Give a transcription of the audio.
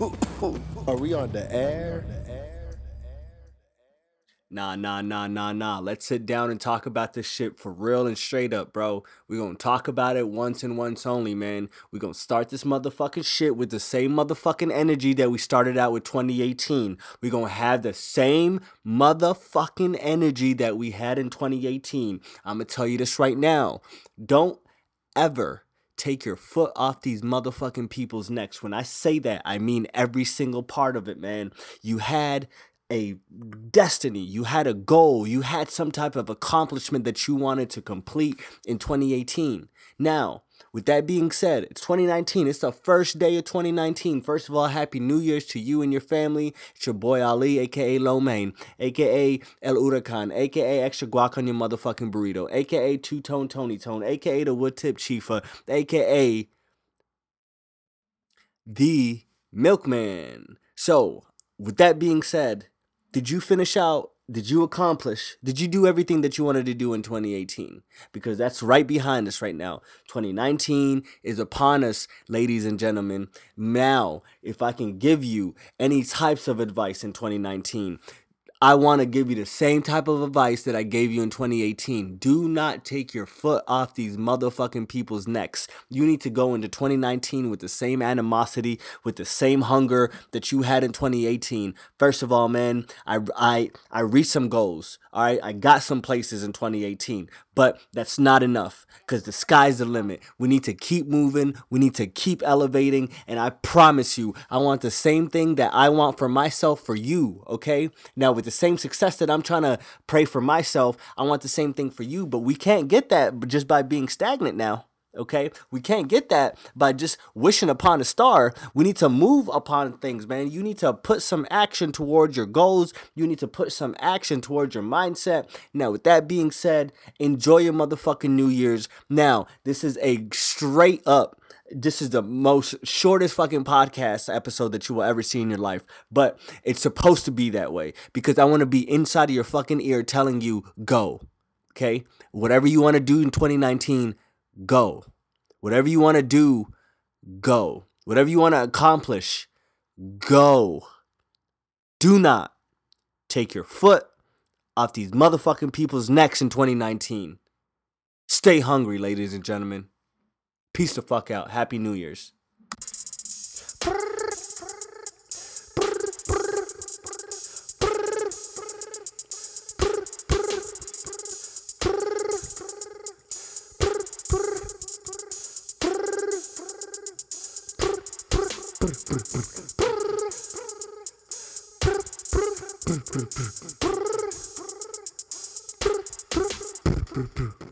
Are we on the air? Nah, nah, nah, nah, nah. Let's sit down and talk about this shit for real and straight up, bro. we gonna talk about it once and once only, man. we gonna start this motherfucking shit with the same motherfucking energy that we started out with 2018. we gonna have the same motherfucking energy that we had in 2018. I'm gonna tell you this right now. Don't ever take your foot off these motherfucking people's necks. When I say that, I mean every single part of it, man. You had a destiny, you had a goal, you had some type of accomplishment that you wanted to complete in 2018. Now, with that being said, it's 2019. It's the first day of 2019. First of all, happy New Year's to you and your family. It's your boy Ali, aka Lomain, aka El Huracan, aka Extra Guac on your motherfucking burrito, aka Two Tone Tony Tone, aka the Wood Tip Chifa, aka the Milkman. So, with that being said, did you finish out? Did you accomplish? Did you do everything that you wanted to do in 2018? Because that's right behind us right now. 2019 is upon us, ladies and gentlemen. Now, if I can give you any types of advice in 2019, I want to give you the same type of advice that I gave you in 2018. Do not take your foot off these motherfucking people's necks. You need to go into 2019 with the same animosity, with the same hunger that you had in 2018. First of all, man, I I I reached some goals. All right, I got some places in 2018, but that's not enough because the sky's the limit. We need to keep moving. We need to keep elevating, and I promise you, I want the same thing that I want for myself for you. Okay, now with the same success that I'm trying to pray for myself, I want the same thing for you, but we can't get that just by being stagnant now. Okay, we can't get that by just wishing upon a star. We need to move upon things, man. You need to put some action towards your goals. You need to put some action towards your mindset. Now, with that being said, enjoy your motherfucking New Year's. Now, this is a straight up this is the most shortest fucking podcast episode that you will ever see in your life. But it's supposed to be that way because I want to be inside of your fucking ear telling you go. Okay? Whatever you want to do in 2019, go. Whatever you want to do, go. Whatever you want to accomplish, go. Do not take your foot off these motherfucking people's necks in 2019. Stay hungry, ladies and gentlemen. Peace the fuck out. Happy New Year's. Brr, brr, brr, brr.